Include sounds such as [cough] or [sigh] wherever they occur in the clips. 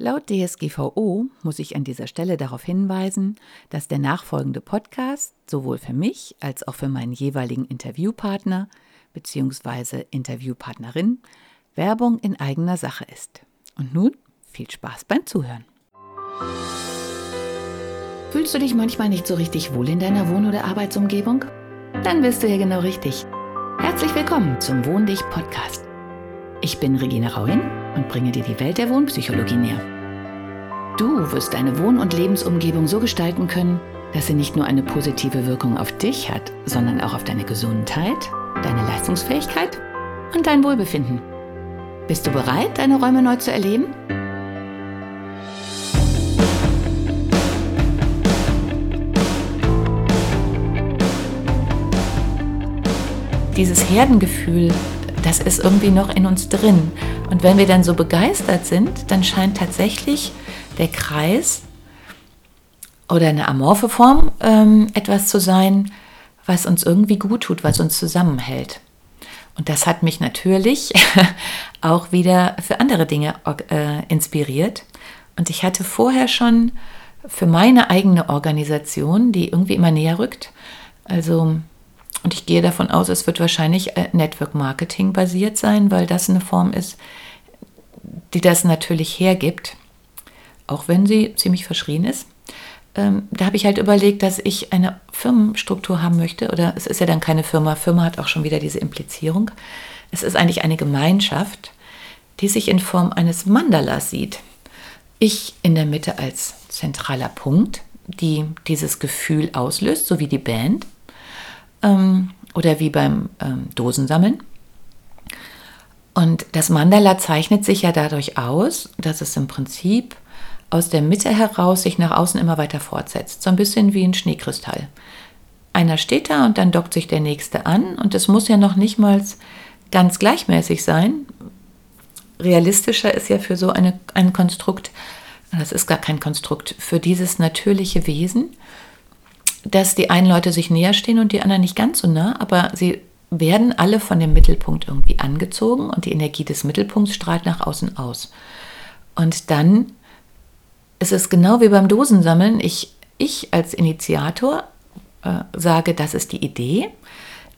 Laut DSGVO muss ich an dieser Stelle darauf hinweisen, dass der nachfolgende Podcast sowohl für mich als auch für meinen jeweiligen Interviewpartner bzw. Interviewpartnerin Werbung in eigener Sache ist. Und nun viel Spaß beim Zuhören. Fühlst du dich manchmal nicht so richtig wohl in deiner Wohn- oder Arbeitsumgebung? Dann bist du hier genau richtig. Herzlich willkommen zum Wohn dich Podcast. Ich bin Regina Rauin und bringe dir die Welt der Wohnpsychologie näher. Du wirst deine Wohn- und Lebensumgebung so gestalten können, dass sie nicht nur eine positive Wirkung auf dich hat, sondern auch auf deine Gesundheit, deine Leistungsfähigkeit und dein Wohlbefinden. Bist du bereit, deine Räume neu zu erleben? Dieses Herdengefühl das ist irgendwie noch in uns drin. Und wenn wir dann so begeistert sind, dann scheint tatsächlich der Kreis oder eine amorphe Form ähm, etwas zu sein, was uns irgendwie gut tut, was uns zusammenhält. Und das hat mich natürlich [laughs] auch wieder für andere Dinge äh, inspiriert. Und ich hatte vorher schon für meine eigene Organisation, die irgendwie immer näher rückt, also und ich gehe davon aus, es wird wahrscheinlich äh, Network Marketing basiert sein, weil das eine Form ist, die das natürlich hergibt, auch wenn sie ziemlich verschrien ist. Ähm, da habe ich halt überlegt, dass ich eine Firmenstruktur haben möchte, oder es ist ja dann keine Firma, Firma hat auch schon wieder diese Implizierung. Es ist eigentlich eine Gemeinschaft, die sich in Form eines Mandalas sieht. Ich in der Mitte als zentraler Punkt, die dieses Gefühl auslöst, so wie die Band ähm, oder wie beim ähm, Dosensammeln. Und das Mandala zeichnet sich ja dadurch aus, dass es im Prinzip aus der Mitte heraus sich nach außen immer weiter fortsetzt. So ein bisschen wie ein Schneekristall. Einer steht da und dann dockt sich der nächste an und es muss ja noch nicht mal ganz gleichmäßig sein. Realistischer ist ja für so eine, ein Konstrukt, das ist gar kein Konstrukt, für dieses natürliche Wesen, dass die einen Leute sich näher stehen und die anderen nicht ganz so nah, aber sie werden alle von dem Mittelpunkt irgendwie angezogen und die Energie des Mittelpunkts strahlt nach außen aus. Und dann ist es genau wie beim Dosensammeln. Ich, ich als Initiator äh, sage, das ist die Idee.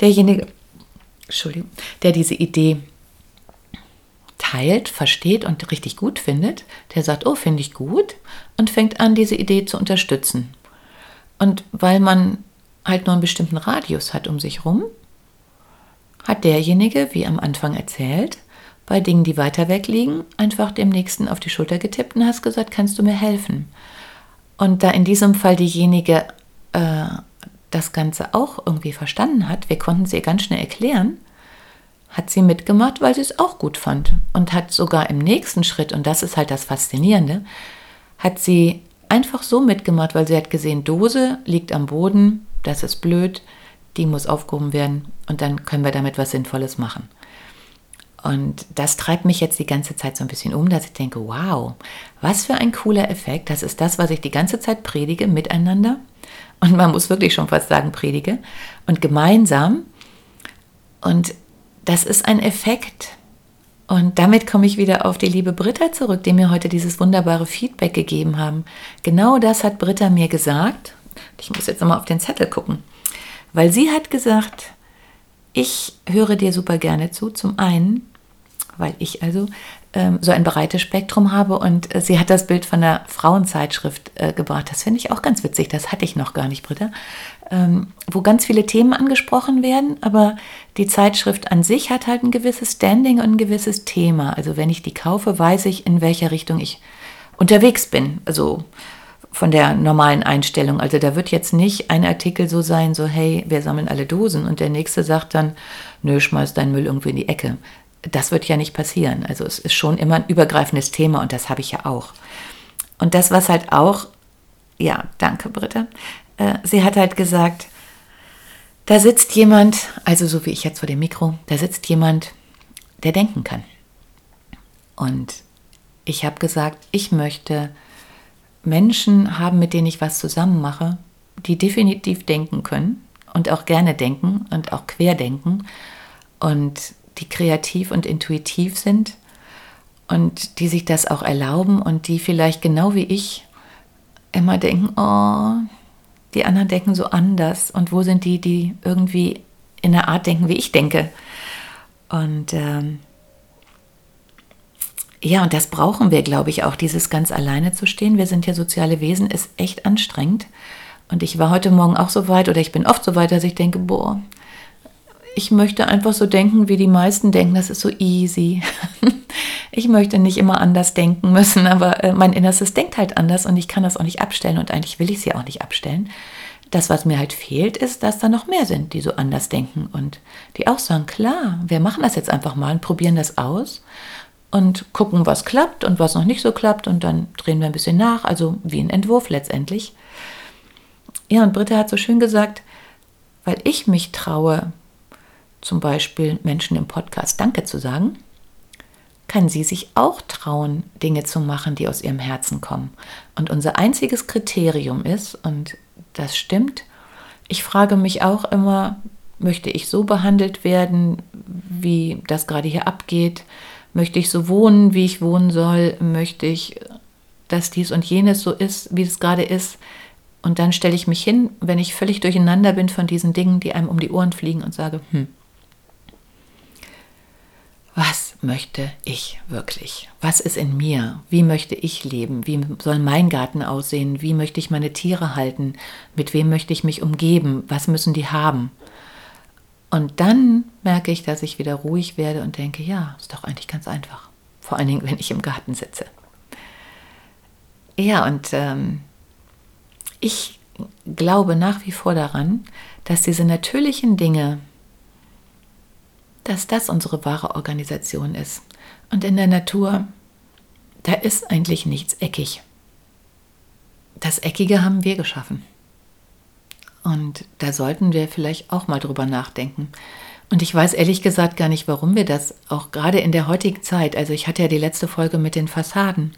Derjenige, Entschuldigung, der diese Idee teilt, versteht und richtig gut findet, der sagt, oh, finde ich gut und fängt an, diese Idee zu unterstützen. Und weil man halt nur einen bestimmten Radius hat um sich rum, hat derjenige, wie am Anfang erzählt, bei Dingen, die weiter weg liegen, einfach dem Nächsten auf die Schulter getippt und hast gesagt, kannst du mir helfen? Und da in diesem Fall diejenige äh, das Ganze auch irgendwie verstanden hat, wir konnten es ihr ganz schnell erklären, hat sie mitgemacht, weil sie es auch gut fand und hat sogar im nächsten Schritt, und das ist halt das Faszinierende, hat sie einfach so mitgemacht, weil sie hat gesehen, Dose liegt am Boden, das ist blöd, die muss aufgehoben werden und dann können wir damit was Sinnvolles machen. Und das treibt mich jetzt die ganze Zeit so ein bisschen um, dass ich denke, wow, was für ein cooler Effekt. Das ist das, was ich die ganze Zeit predige, miteinander. Und man muss wirklich schon fast sagen, predige. Und gemeinsam. Und das ist ein Effekt, und damit komme ich wieder auf die liebe Britta zurück, die mir heute dieses wunderbare Feedback gegeben haben. Genau das hat Britta mir gesagt. Ich muss jetzt nochmal auf den Zettel gucken. Weil sie hat gesagt, ich höre dir super gerne zu. Zum einen, weil ich also ähm, so ein breites Spektrum habe und äh, sie hat das Bild von der Frauenzeitschrift äh, gebracht. Das finde ich auch ganz witzig. Das hatte ich noch gar nicht, Britta. Ähm, wo ganz viele Themen angesprochen werden, aber die Zeitschrift an sich hat halt ein gewisses Standing und ein gewisses Thema. Also wenn ich die kaufe, weiß ich, in welcher Richtung ich unterwegs bin. Also von der normalen Einstellung. Also da wird jetzt nicht ein Artikel so sein, so hey, wir sammeln alle Dosen und der nächste sagt dann, nö, schmeiß deinen Müll irgendwo in die Ecke. Das wird ja nicht passieren. Also es ist schon immer ein übergreifendes Thema und das habe ich ja auch. Und das, was halt auch, ja, danke Britta, äh, sie hat halt gesagt, da sitzt jemand, also so wie ich jetzt vor dem Mikro, da sitzt jemand, der denken kann. Und ich habe gesagt, ich möchte Menschen haben, mit denen ich was zusammen mache, die definitiv denken können und auch gerne denken und auch querdenken und die kreativ und intuitiv sind und die sich das auch erlauben und die vielleicht genau wie ich immer denken, oh, die anderen denken so anders und wo sind die, die irgendwie in der Art denken, wie ich denke. Und ähm, ja, und das brauchen wir, glaube ich, auch, dieses ganz alleine zu stehen. Wir sind ja soziale Wesen, ist echt anstrengend. Und ich war heute Morgen auch so weit, oder ich bin oft so weit, dass ich denke, boah, ich möchte einfach so denken, wie die meisten denken, das ist so easy. [laughs] ich möchte nicht immer anders denken müssen, aber äh, mein Innerstes denkt halt anders und ich kann das auch nicht abstellen und eigentlich will ich sie auch nicht abstellen. Das, was mir halt fehlt, ist, dass da noch mehr sind, die so anders denken und die auch sagen, klar, wir machen das jetzt einfach mal und probieren das aus und gucken, was klappt und was noch nicht so klappt und dann drehen wir ein bisschen nach, also wie ein Entwurf letztendlich. Ja, und Britta hat so schön gesagt, weil ich mich traue, zum Beispiel Menschen im Podcast Danke zu sagen, kann sie sich auch trauen, Dinge zu machen, die aus ihrem Herzen kommen. Und unser einziges Kriterium ist, und das stimmt, ich frage mich auch immer, möchte ich so behandelt werden, wie das gerade hier abgeht? Möchte ich so wohnen, wie ich wohnen soll? Möchte ich, dass dies und jenes so ist, wie es gerade ist? Und dann stelle ich mich hin, wenn ich völlig durcheinander bin von diesen Dingen, die einem um die Ohren fliegen und sage, hm, was möchte ich wirklich? Was ist in mir? Wie möchte ich leben? Wie soll mein Garten aussehen? Wie möchte ich meine Tiere halten? Mit wem möchte ich mich umgeben? Was müssen die haben? Und dann merke ich, dass ich wieder ruhig werde und denke, ja, ist doch eigentlich ganz einfach. Vor allen Dingen, wenn ich im Garten sitze. Ja, und ähm, ich glaube nach wie vor daran, dass diese natürlichen Dinge, dass das unsere wahre Organisation ist. Und in der Natur, da ist eigentlich nichts eckig. Das Eckige haben wir geschaffen. Und da sollten wir vielleicht auch mal drüber nachdenken. Und ich weiß ehrlich gesagt gar nicht, warum wir das auch gerade in der heutigen Zeit, also ich hatte ja die letzte Folge mit den Fassaden.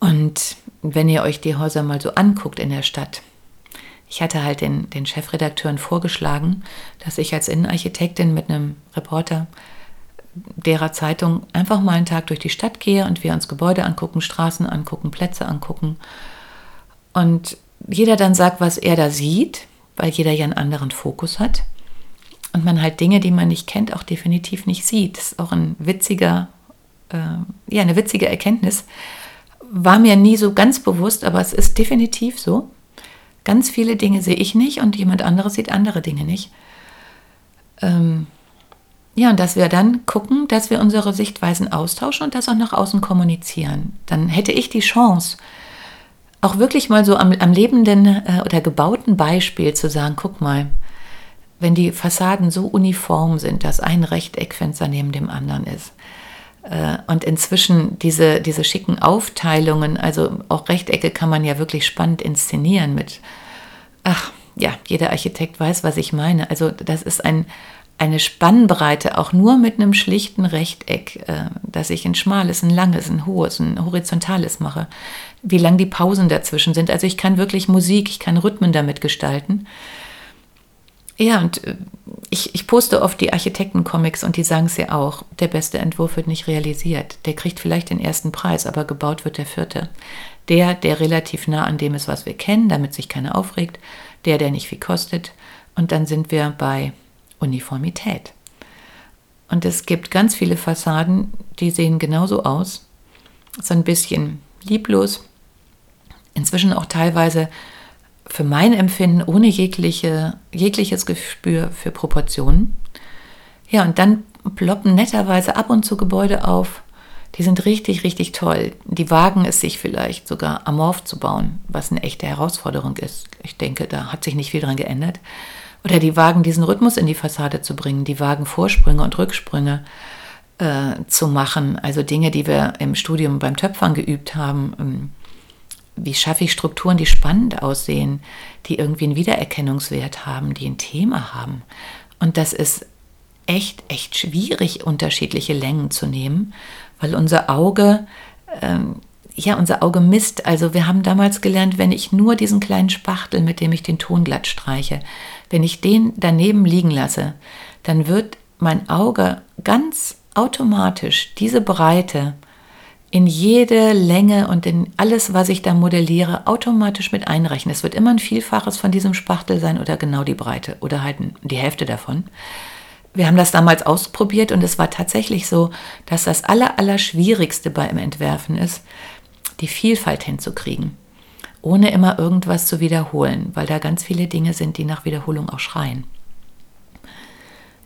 Und wenn ihr euch die Häuser mal so anguckt in der Stadt, ich hatte halt den, den Chefredakteuren vorgeschlagen, dass ich als Innenarchitektin mit einem Reporter derer Zeitung einfach mal einen Tag durch die Stadt gehe und wir uns Gebäude angucken, Straßen angucken, Plätze angucken. Und jeder dann sagt, was er da sieht, weil jeder ja einen anderen Fokus hat. Und man halt Dinge, die man nicht kennt, auch definitiv nicht sieht. Das ist auch ein witziger, äh, ja, eine witzige Erkenntnis. War mir nie so ganz bewusst, aber es ist definitiv so. Ganz viele Dinge sehe ich nicht und jemand anderes sieht andere Dinge nicht. Ähm, ja, und dass wir dann gucken, dass wir unsere Sichtweisen austauschen und das auch nach außen kommunizieren. Dann hätte ich die Chance, auch wirklich mal so am, am lebenden äh, oder gebauten Beispiel zu sagen, guck mal, wenn die Fassaden so uniform sind, dass ein Rechteckfenster neben dem anderen ist, und inzwischen diese, diese schicken Aufteilungen, also auch Rechtecke kann man ja wirklich spannend inszenieren mit, ach ja, jeder Architekt weiß, was ich meine. Also das ist ein, eine Spannbreite, auch nur mit einem schlichten Rechteck, äh, dass ich ein schmales, ein langes, ein hohes, ein horizontales mache. Wie lang die Pausen dazwischen sind. Also ich kann wirklich Musik, ich kann Rhythmen damit gestalten. Ja, und äh, ich, ich poste oft die Architektencomics und die sagen es ja auch, der beste Entwurf wird nicht realisiert. Der kriegt vielleicht den ersten Preis, aber gebaut wird der vierte. Der, der relativ nah an dem ist, was wir kennen, damit sich keiner aufregt. Der, der nicht viel kostet. Und dann sind wir bei Uniformität. Und es gibt ganz viele Fassaden, die sehen genauso aus. So ein bisschen lieblos. Inzwischen auch teilweise für mein Empfinden ohne jegliche, jegliches Gespür für Proportionen. Ja, und dann ploppen netterweise ab und zu Gebäude auf. Die sind richtig, richtig toll. Die wagen es sich vielleicht sogar amorph zu bauen, was eine echte Herausforderung ist. Ich denke, da hat sich nicht viel dran geändert. Oder die wagen diesen Rhythmus in die Fassade zu bringen, die wagen Vorsprünge und Rücksprünge äh, zu machen. Also Dinge, die wir im Studium beim Töpfern geübt haben. Wie schaffe ich Strukturen, die spannend aussehen, die irgendwie einen Wiedererkennungswert haben, die ein Thema haben. Und das ist echt, echt schwierig, unterschiedliche Längen zu nehmen, weil unser Auge, ähm, ja, unser Auge misst. Also wir haben damals gelernt, wenn ich nur diesen kleinen Spachtel, mit dem ich den Ton glatt streiche, wenn ich den daneben liegen lasse, dann wird mein Auge ganz automatisch diese Breite in jede Länge und in alles, was ich da modelliere, automatisch mit einrechnen. Es wird immer ein Vielfaches von diesem Spachtel sein oder genau die Breite oder halt die Hälfte davon. Wir haben das damals ausprobiert und es war tatsächlich so, dass das Allerallerschwierigste beim Entwerfen ist, die Vielfalt hinzukriegen, ohne immer irgendwas zu wiederholen, weil da ganz viele Dinge sind, die nach Wiederholung auch schreien.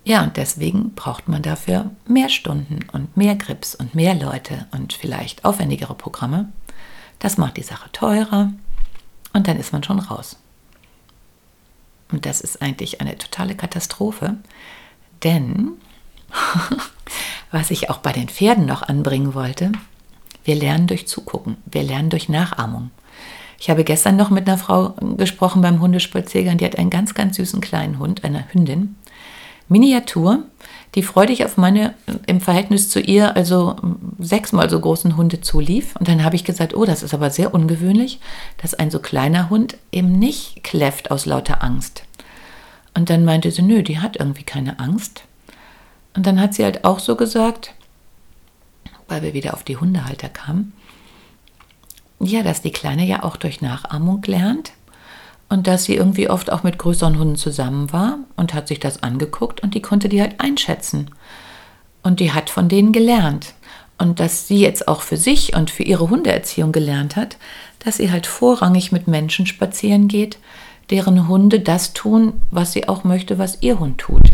Ja, und deswegen braucht man dafür mehr Stunden und mehr Grips und mehr Leute und vielleicht aufwendigere Programme. Das macht die Sache teurer und dann ist man schon raus. Und das ist eigentlich eine totale Katastrophe, denn [laughs] was ich auch bei den Pferden noch anbringen wollte, wir lernen durch Zugucken, wir lernen durch Nachahmung. Ich habe gestern noch mit einer Frau gesprochen beim Hundespaziergang, die hat einen ganz, ganz süßen kleinen Hund, eine Hündin. Miniatur, die freudig auf meine, im Verhältnis zu ihr, also sechsmal so großen Hunde zulief. Und dann habe ich gesagt, oh, das ist aber sehr ungewöhnlich, dass ein so kleiner Hund eben nicht kläfft aus lauter Angst. Und dann meinte sie, nö, die hat irgendwie keine Angst. Und dann hat sie halt auch so gesagt, weil wir wieder auf die Hundehalter kamen, ja, dass die Kleine ja auch durch Nachahmung lernt und dass sie irgendwie oft auch mit größeren Hunden zusammen war und hat sich das angeguckt und die konnte die halt einschätzen. Und die hat von denen gelernt. Und dass sie jetzt auch für sich und für ihre Hundeerziehung gelernt hat, dass sie halt vorrangig mit Menschen spazieren geht, deren Hunde das tun, was sie auch möchte, was ihr Hund tut.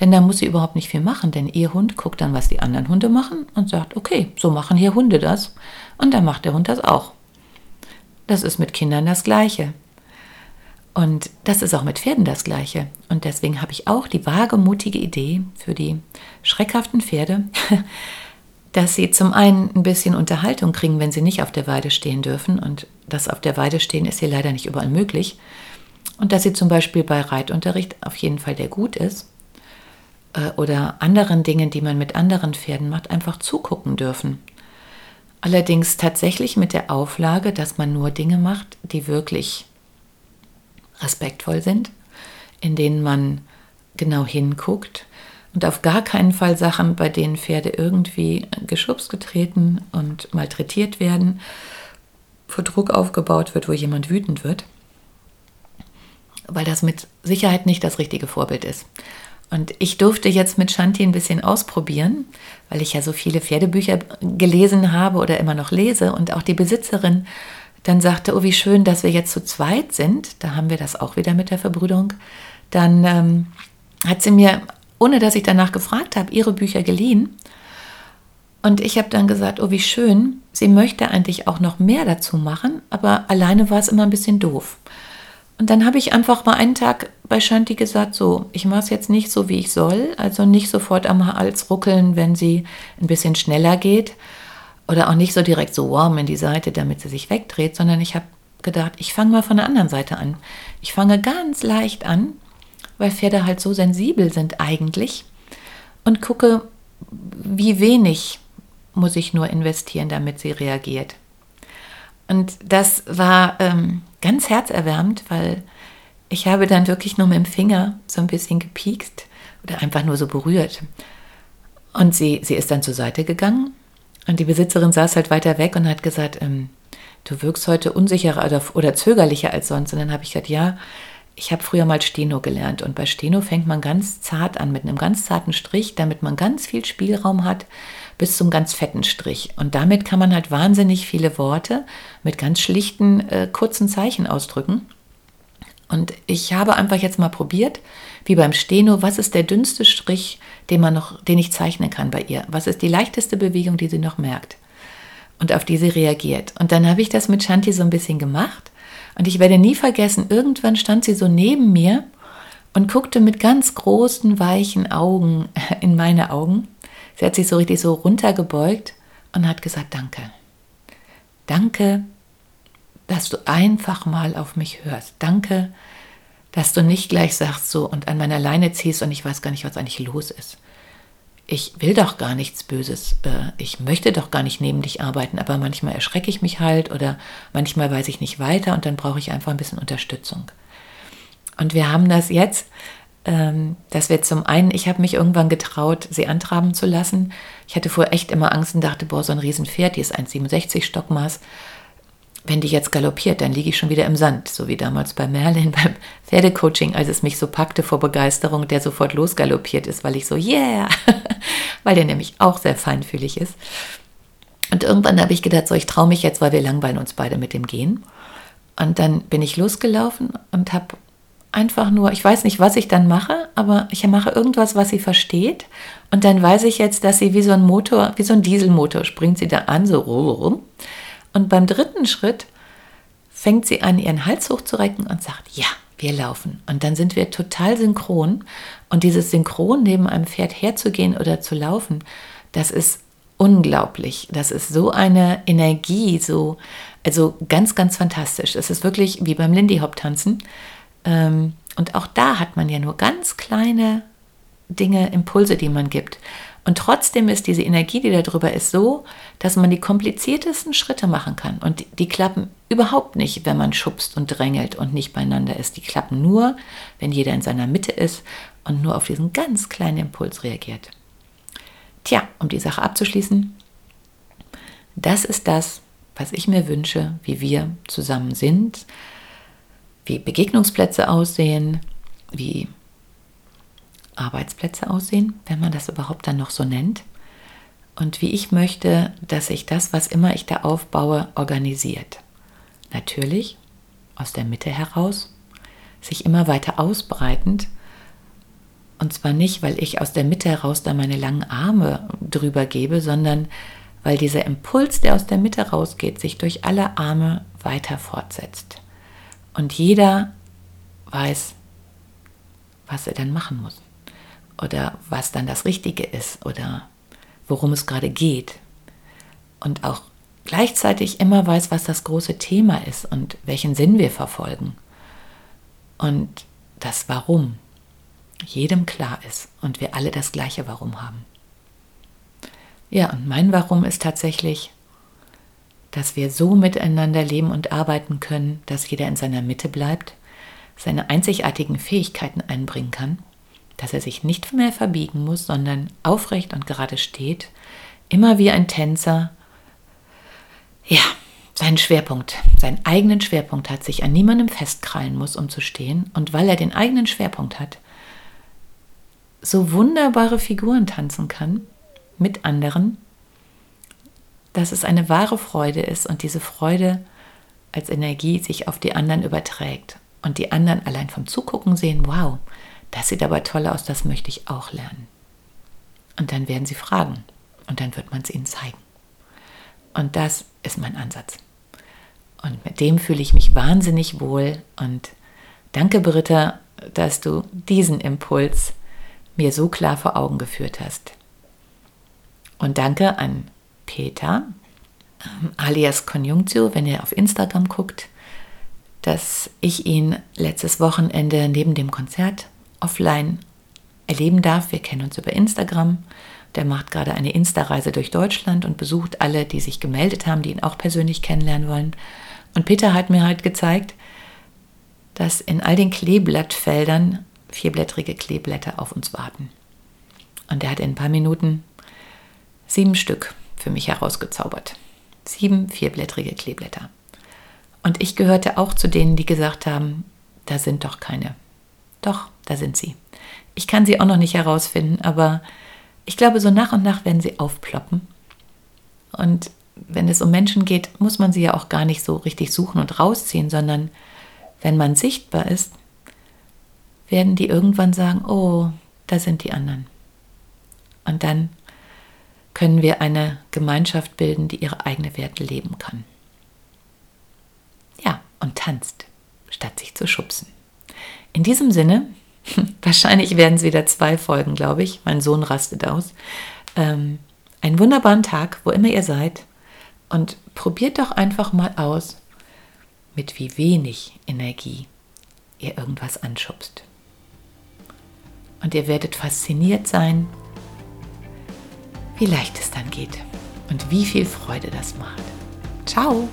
Denn da muss sie überhaupt nicht viel machen, denn ihr Hund guckt dann, was die anderen Hunde machen und sagt, okay, so machen hier Hunde das. Und dann macht der Hund das auch. Das ist mit Kindern das Gleiche. Und das ist auch mit Pferden das Gleiche. Und deswegen habe ich auch die wagemutige Idee für die schreckhaften Pferde, [laughs] dass sie zum einen ein bisschen Unterhaltung kriegen, wenn sie nicht auf der Weide stehen dürfen. Und das auf der Weide stehen ist hier leider nicht überall möglich. Und dass sie zum Beispiel bei Reitunterricht auf jeden Fall der gut ist äh, oder anderen Dingen, die man mit anderen Pferden macht, einfach zugucken dürfen. Allerdings tatsächlich mit der Auflage, dass man nur Dinge macht, die wirklich respektvoll sind, in denen man genau hinguckt und auf gar keinen Fall Sachen, bei denen Pferde irgendwie geschubst, getreten und malträtiert werden, vor Druck aufgebaut wird, wo jemand wütend wird, weil das mit Sicherheit nicht das richtige Vorbild ist. Und ich durfte jetzt mit Shanti ein bisschen ausprobieren, weil ich ja so viele Pferdebücher gelesen habe oder immer noch lese und auch die Besitzerin dann sagte, oh, wie schön, dass wir jetzt zu zweit sind. Da haben wir das auch wieder mit der Verbrüderung. Dann ähm, hat sie mir, ohne dass ich danach gefragt habe, ihre Bücher geliehen. Und ich habe dann gesagt, oh, wie schön. Sie möchte eigentlich auch noch mehr dazu machen, aber alleine war es immer ein bisschen doof. Und dann habe ich einfach mal einen Tag bei Shanti gesagt, so, ich mache es jetzt nicht so, wie ich soll, also nicht sofort am Hals ruckeln, wenn sie ein bisschen schneller geht, oder auch nicht so direkt so warm in die Seite, damit sie sich wegdreht, sondern ich habe gedacht, ich fange mal von der anderen Seite an. Ich fange ganz leicht an, weil Pferde halt so sensibel sind eigentlich und gucke, wie wenig muss ich nur investieren, damit sie reagiert. Und das war ähm, ganz herzerwärmend, weil ich habe dann wirklich nur mit dem Finger so ein bisschen gepiekst oder einfach nur so berührt. Und sie, sie ist dann zur Seite gegangen und die Besitzerin saß halt weiter weg und hat gesagt, ähm, du wirkst heute unsicherer oder, oder zögerlicher als sonst. Und dann habe ich gesagt, ja, ich habe früher mal Steno gelernt und bei Steno fängt man ganz zart an mit einem ganz zarten Strich, damit man ganz viel Spielraum hat bis zum ganz fetten Strich. Und damit kann man halt wahnsinnig viele Worte mit ganz schlichten, äh, kurzen Zeichen ausdrücken. Und ich habe einfach jetzt mal probiert, wie beim Steno, was ist der dünnste Strich, den man noch, den ich zeichnen kann bei ihr? Was ist die leichteste Bewegung, die sie noch merkt? Und auf die sie reagiert. Und dann habe ich das mit Shanti so ein bisschen gemacht. Und ich werde nie vergessen, irgendwann stand sie so neben mir und guckte mit ganz großen, weichen Augen [laughs] in meine Augen. Sie hat sich so richtig so runtergebeugt und hat gesagt, danke. Danke, dass du einfach mal auf mich hörst. Danke, dass du nicht gleich sagst so und an meiner Leine ziehst und ich weiß gar nicht, was eigentlich los ist. Ich will doch gar nichts Böses. Äh, ich möchte doch gar nicht neben dich arbeiten, aber manchmal erschrecke ich mich halt oder manchmal weiß ich nicht weiter und dann brauche ich einfach ein bisschen Unterstützung. Und wir haben das jetzt ähm, dass wir zum einen, ich habe mich irgendwann getraut, sie antraben zu lassen. Ich hatte vorher echt immer Angst und dachte, boah, so ein Riesenpferd, die ist 1,67 Stockmaß. Wenn die jetzt galoppiert, dann liege ich schon wieder im Sand, so wie damals bei Merlin [laughs] beim Pferdecoaching, als es mich so packte vor Begeisterung, der sofort losgaloppiert ist, weil ich so, yeah, [laughs] weil der nämlich auch sehr feinfühlig ist. Und irgendwann habe ich gedacht, so, ich traue mich jetzt, weil wir langweilen uns beide mit dem Gehen. Und dann bin ich losgelaufen und habe einfach nur, ich weiß nicht, was ich dann mache, aber ich mache irgendwas, was sie versteht. Und dann weiß ich jetzt, dass sie wie so ein Motor, wie so ein Dieselmotor, springt sie da an, so rum. Und beim dritten Schritt fängt sie an, ihren Hals hochzurecken und sagt, ja, wir laufen. Und dann sind wir total synchron. Und dieses Synchron neben einem Pferd herzugehen oder zu laufen, das ist unglaublich. Das ist so eine Energie, so, also ganz, ganz fantastisch. Es ist wirklich wie beim Lindy Hop tanzen. Ähm, und auch da hat man ja nur ganz kleine Dinge, Impulse, die man gibt. Und trotzdem ist diese Energie, die da drüber ist, so, dass man die kompliziertesten Schritte machen kann. Und die, die, klappen überhaupt nicht, wenn man schubst und drängelt und nicht beieinander ist. Die klappen nur, wenn jeder in seiner Mitte ist und nur auf diesen ganz kleinen Impuls reagiert. Tja, um die Sache abzuschließen, das ist das, was ich mir wünsche, wie wir zusammen sind, wie Begegnungsplätze aussehen, wie Arbeitsplätze aussehen, wenn man das überhaupt dann noch so nennt. Und wie ich möchte, dass sich das, was immer ich da aufbaue, organisiert. Natürlich aus der Mitte heraus, sich immer weiter ausbreitend. Und zwar nicht, weil ich aus der Mitte heraus da meine langen Arme drüber gebe, sondern weil dieser Impuls, der aus der Mitte rausgeht, sich durch alle Arme weiter fortsetzt. Und jeder weiß, was er dann machen muss. Oder was dann das Richtige ist oder worum es gerade geht. Und auch gleichzeitig immer weiß, was das große Thema ist und welchen Sinn wir verfolgen. Und das Warum jedem klar ist und wir alle das gleiche Warum haben. Ja, und mein Warum ist tatsächlich, dass wir so miteinander leben und arbeiten können, dass jeder in seiner Mitte bleibt, seine einzigartigen Fähigkeiten einbringen kann, dass er sich nicht mehr verbiegen muss, sondern aufrecht und gerade steht, immer wie ein Tänzer, ja, seinen Schwerpunkt, seinen eigenen Schwerpunkt hat, sich an niemandem festkrallen muss, um zu stehen. Und weil er den eigenen Schwerpunkt hat, so wunderbare Figuren tanzen kann mit anderen, dass es eine wahre Freude ist und diese Freude als Energie sich auf die anderen überträgt und die anderen allein vom Zugucken sehen, wow, das sieht aber toll aus, das möchte ich auch lernen. Und dann werden sie fragen und dann wird man es ihnen zeigen. Und das ist mein Ansatz. Und mit dem fühle ich mich wahnsinnig wohl und danke Britta, dass du diesen Impuls mir so klar vor Augen geführt hast. Und danke an Peter, ähm, alias Conjunctio, wenn ihr auf Instagram guckt, dass ich ihn letztes Wochenende neben dem Konzert offline erleben darf. Wir kennen uns über Instagram. Der macht gerade eine Insta-Reise durch Deutschland und besucht alle, die sich gemeldet haben, die ihn auch persönlich kennenlernen wollen. Und Peter hat mir halt gezeigt, dass in all den Kleeblattfeldern vierblättrige Kleeblätter auf uns warten. Und er hat in ein paar Minuten sieben Stück für mich herausgezaubert. Sieben vierblättrige Kleeblätter. Und ich gehörte auch zu denen, die gesagt haben, da sind doch keine. Doch, da sind sie. Ich kann sie auch noch nicht herausfinden, aber ich glaube, so nach und nach werden sie aufploppen. Und wenn es um Menschen geht, muss man sie ja auch gar nicht so richtig suchen und rausziehen, sondern wenn man sichtbar ist, werden die irgendwann sagen, oh, da sind die anderen. Und dann können wir eine Gemeinschaft bilden, die ihre eigene Werte leben kann. Ja, und tanzt, statt sich zu schubsen. In diesem Sinne, [laughs] wahrscheinlich werden es wieder zwei Folgen, glaube ich. Mein Sohn rastet aus. Ähm, einen wunderbaren Tag, wo immer ihr seid. Und probiert doch einfach mal aus, mit wie wenig Energie ihr irgendwas anschubst. Und ihr werdet fasziniert sein, wie leicht es dann geht und wie viel Freude das macht. Ciao!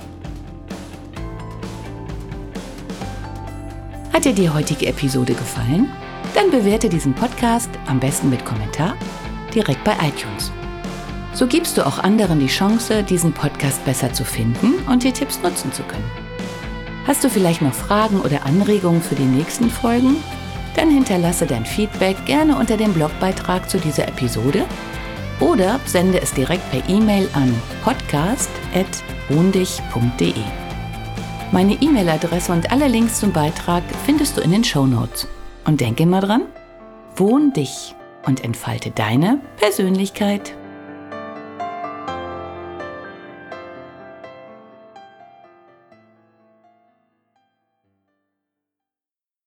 Hat dir die heutige Episode gefallen? Dann bewerte diesen Podcast am besten mit Kommentar direkt bei iTunes. So gibst du auch anderen die Chance, diesen Podcast besser zu finden und die Tipps nutzen zu können. Hast du vielleicht noch Fragen oder Anregungen für die nächsten Folgen? Dann hinterlasse dein Feedback gerne unter dem Blogbeitrag zu dieser Episode oder sende es direkt per E-Mail an podcast.wohndich.de. Meine E-Mail-Adresse und alle Links zum Beitrag findest du in den Show Notes. Und denke immer dran, wohn dich und entfalte deine Persönlichkeit.